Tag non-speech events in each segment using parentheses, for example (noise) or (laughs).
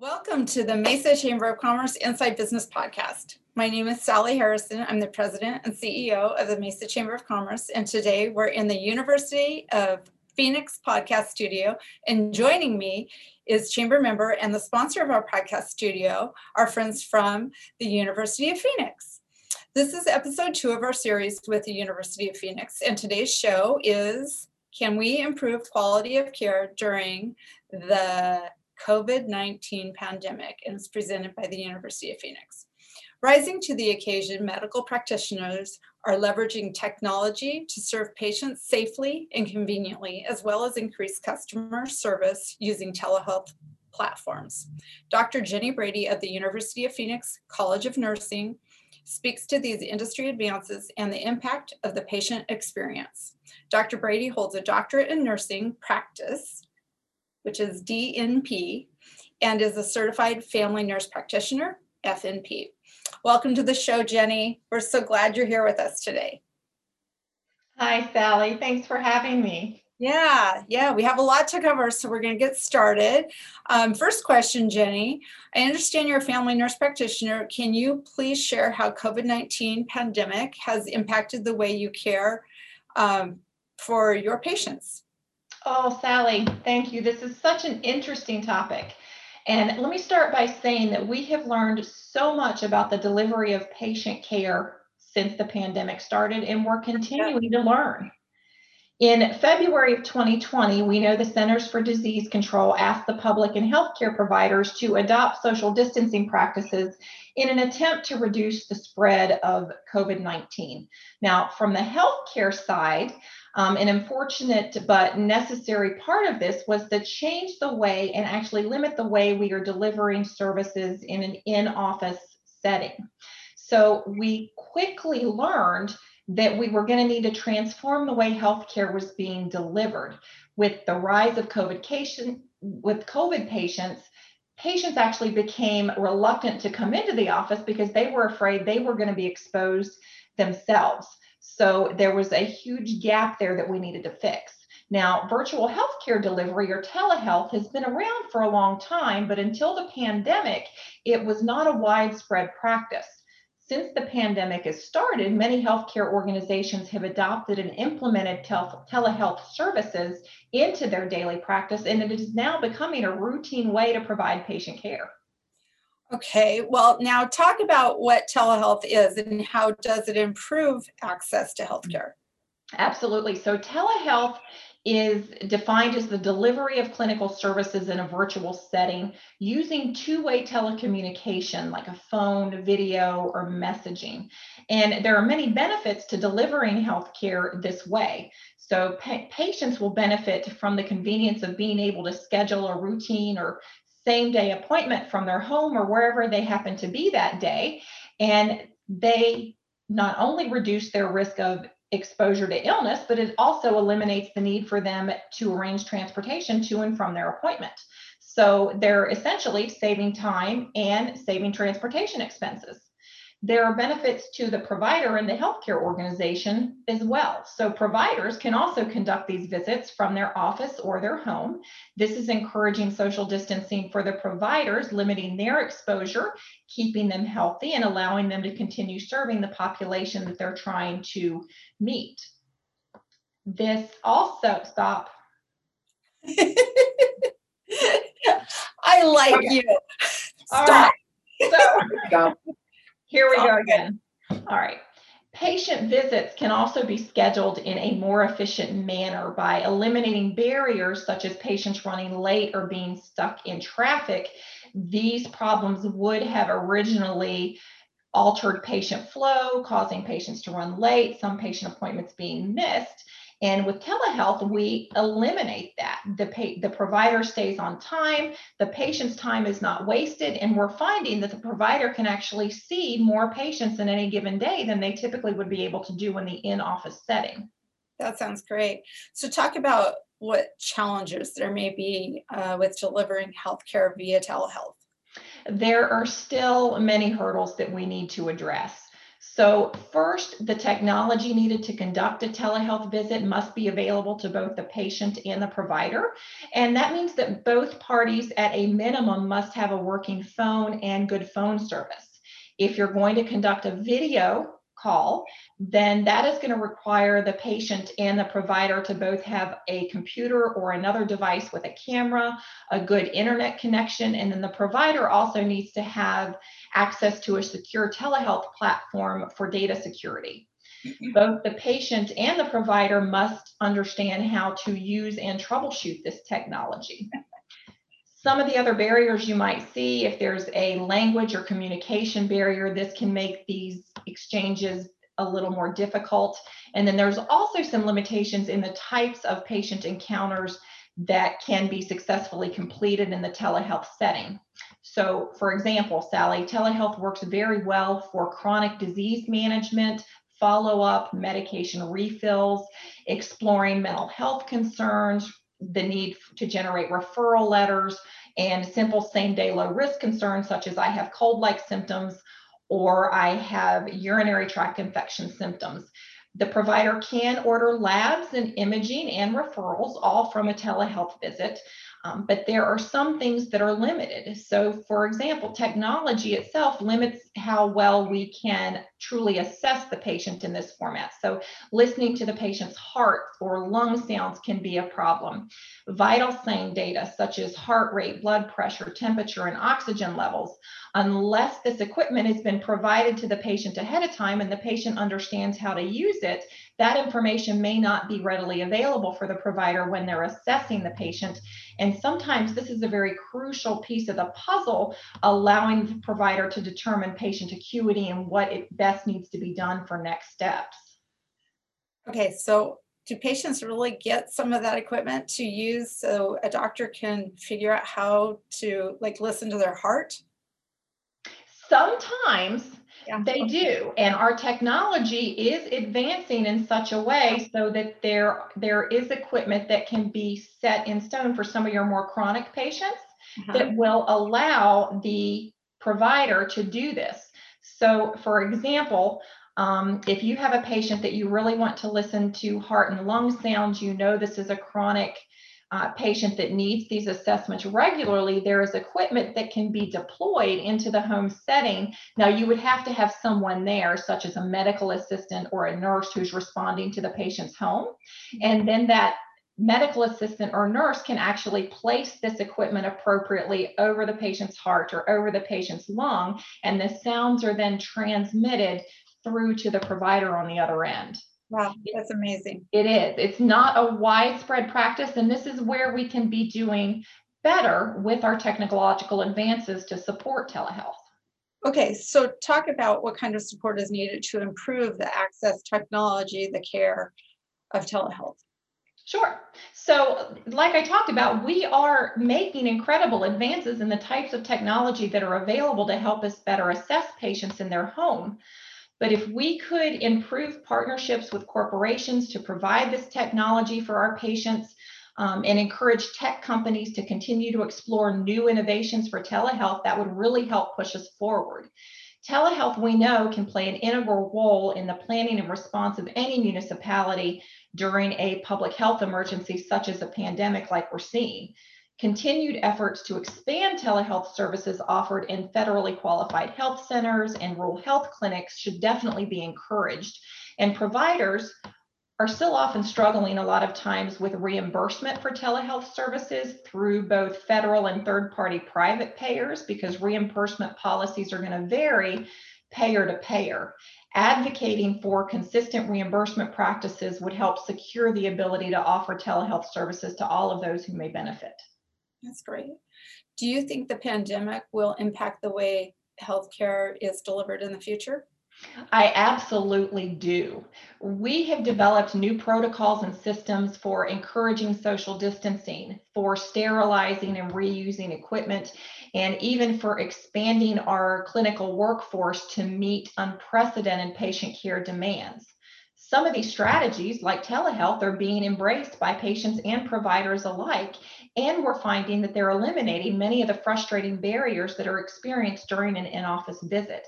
Welcome to the Mesa Chamber of Commerce Inside Business Podcast. My name is Sally Harrison. I'm the president and CEO of the Mesa Chamber of Commerce. And today we're in the University of Phoenix podcast studio. And joining me is chamber member and the sponsor of our podcast studio, our friends from the University of Phoenix. This is episode two of our series with the University of Phoenix. And today's show is Can we improve quality of care during the COVID 19 pandemic and is presented by the University of Phoenix. Rising to the occasion, medical practitioners are leveraging technology to serve patients safely and conveniently, as well as increase customer service using telehealth platforms. Dr. Jenny Brady of the University of Phoenix College of Nursing speaks to these industry advances and the impact of the patient experience. Dr. Brady holds a doctorate in nursing practice which is DNP, and is a certified family nurse practitioner, FNP. Welcome to the show, Jenny. We're so glad you're here with us today. Hi, Sally. Thanks for having me. Yeah, yeah, we have a lot to cover, so we're going to get started. Um, first question, Jenny. I understand you're a family nurse practitioner. Can you please share how COVID-19 pandemic has impacted the way you care um, for your patients? Oh, Sally, thank you. This is such an interesting topic. And let me start by saying that we have learned so much about the delivery of patient care since the pandemic started, and we're continuing to learn. In February of 2020, we know the Centers for Disease Control asked the public and healthcare providers to adopt social distancing practices in an attempt to reduce the spread of COVID 19. Now, from the healthcare side, um, an unfortunate but necessary part of this was to change the way and actually limit the way we are delivering services in an in office setting. So we quickly learned that we were going to need to transform the way healthcare was being delivered. With the rise of COVID, patient, with COVID patients, patients actually became reluctant to come into the office because they were afraid they were going to be exposed themselves. So there was a huge gap there that we needed to fix. Now, virtual healthcare delivery or telehealth has been around for a long time, but until the pandemic, it was not a widespread practice. Since the pandemic has started, many healthcare organizations have adopted and implemented tel- telehealth services into their daily practice, and it is now becoming a routine way to provide patient care. Okay, well, now talk about what telehealth is and how does it improve access to healthcare? Absolutely. So, telehealth is defined as the delivery of clinical services in a virtual setting using two way telecommunication like a phone, video, or messaging. And there are many benefits to delivering healthcare this way. So, pa- patients will benefit from the convenience of being able to schedule a routine or same day appointment from their home or wherever they happen to be that day. And they not only reduce their risk of exposure to illness, but it also eliminates the need for them to arrange transportation to and from their appointment. So they're essentially saving time and saving transportation expenses. There are benefits to the provider and the healthcare organization as well. So, providers can also conduct these visits from their office or their home. This is encouraging social distancing for the providers, limiting their exposure, keeping them healthy, and allowing them to continue serving the population that they're trying to meet. This also, stop. (laughs) I like okay. you. Stop. So, here we go again. All right. Patient visits can also be scheduled in a more efficient manner by eliminating barriers such as patients running late or being stuck in traffic. These problems would have originally altered patient flow, causing patients to run late, some patient appointments being missed. And with telehealth, we eliminate that. The, pa- the provider stays on time, the patient's time is not wasted, and we're finding that the provider can actually see more patients in any given day than they typically would be able to do in the in office setting. That sounds great. So, talk about what challenges there may be uh, with delivering healthcare via telehealth. There are still many hurdles that we need to address. So first, the technology needed to conduct a telehealth visit must be available to both the patient and the provider. And that means that both parties at a minimum must have a working phone and good phone service. If you're going to conduct a video call, then that is going to require the patient and the provider to both have a computer or another device with a camera, a good internet connection, and then the provider also needs to have access to a secure telehealth platform for data security. Mm-hmm. Both the patient and the provider must understand how to use and troubleshoot this technology. Some of the other barriers you might see, if there's a language or communication barrier, this can make these exchanges a little more difficult. And then there's also some limitations in the types of patient encounters that can be successfully completed in the telehealth setting. So, for example, Sally, telehealth works very well for chronic disease management, follow up, medication refills, exploring mental health concerns, the need to generate referral letters, and simple same day low risk concerns such as I have cold like symptoms or I have urinary tract infection symptoms. The provider can order labs and imaging and referrals all from a telehealth visit. Um, but there are some things that are limited. So, for example, technology itself limits how well we can truly assess the patient in this format. So, listening to the patient's heart or lung sounds can be a problem. Vital sign data, such as heart rate, blood pressure, temperature, and oxygen levels, unless this equipment has been provided to the patient ahead of time and the patient understands how to use it, that information may not be readily available for the provider when they're assessing the patient. And sometimes this is a very crucial piece of the puzzle, allowing the provider to determine patient acuity and what it best needs to be done for next steps. Okay, so do patients really get some of that equipment to use so a doctor can figure out how to like listen to their heart? Sometimes yeah. They do. And our technology is advancing in such a way so that there, there is equipment that can be set in stone for some of your more chronic patients uh-huh. that will allow the provider to do this. So, for example, um, if you have a patient that you really want to listen to heart and lung sounds, you know this is a chronic uh, patient that needs these assessments regularly, there is equipment that can be deployed into the home setting. Now, you would have to have someone there, such as a medical assistant or a nurse who's responding to the patient's home. And then that medical assistant or nurse can actually place this equipment appropriately over the patient's heart or over the patient's lung, and the sounds are then transmitted through to the provider on the other end. Wow, that's amazing. It is. It's not a widespread practice, and this is where we can be doing better with our technological advances to support telehealth. Okay, so talk about what kind of support is needed to improve the access technology, the care of telehealth. Sure. So, like I talked about, we are making incredible advances in the types of technology that are available to help us better assess patients in their home. But if we could improve partnerships with corporations to provide this technology for our patients um, and encourage tech companies to continue to explore new innovations for telehealth, that would really help push us forward. Telehealth, we know, can play an integral role in the planning and response of any municipality during a public health emergency, such as a pandemic like we're seeing. Continued efforts to expand telehealth services offered in federally qualified health centers and rural health clinics should definitely be encouraged. And providers are still often struggling a lot of times with reimbursement for telehealth services through both federal and third party private payers because reimbursement policies are going to vary payer to payer. Advocating for consistent reimbursement practices would help secure the ability to offer telehealth services to all of those who may benefit. That's great. Do you think the pandemic will impact the way healthcare is delivered in the future? I absolutely do. We have developed new protocols and systems for encouraging social distancing, for sterilizing and reusing equipment, and even for expanding our clinical workforce to meet unprecedented patient care demands. Some of these strategies, like telehealth, are being embraced by patients and providers alike. And we're finding that they're eliminating many of the frustrating barriers that are experienced during an in office visit.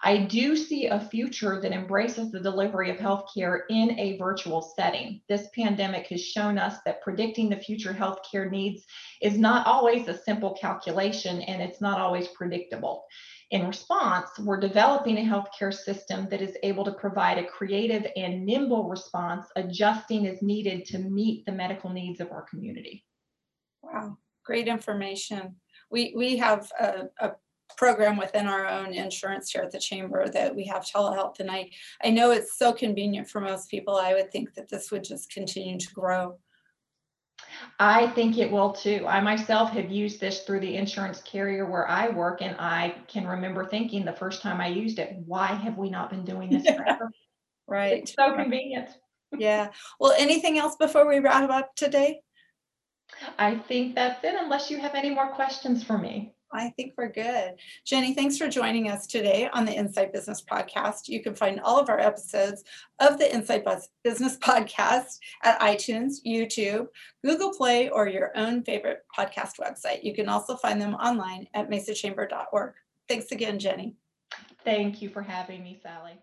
I do see a future that embraces the delivery of healthcare in a virtual setting. This pandemic has shown us that predicting the future healthcare needs is not always a simple calculation and it's not always predictable. In response, we're developing a healthcare system that is able to provide a creative and nimble response, adjusting as needed to meet the medical needs of our community. Wow, great information. We, we have a, a program within our own insurance here at the chamber that we have telehealth. And I, I know it's so convenient for most people. I would think that this would just continue to grow. I think it will too. I myself have used this through the insurance carrier where I work, and I can remember thinking the first time I used it, why have we not been doing this (laughs) forever? Right. It's so convenient. Yeah. Well, anything else before we wrap up today? I think that's it, unless you have any more questions for me. I think we're good. Jenny, thanks for joining us today on the Insight Business Podcast. You can find all of our episodes of the Insight Business (laughs) Podcast at iTunes, YouTube, Google Play, or your own favorite podcast website. You can also find them online at mesachamber.org. Thanks again, Jenny. Thank you for having me, Sally.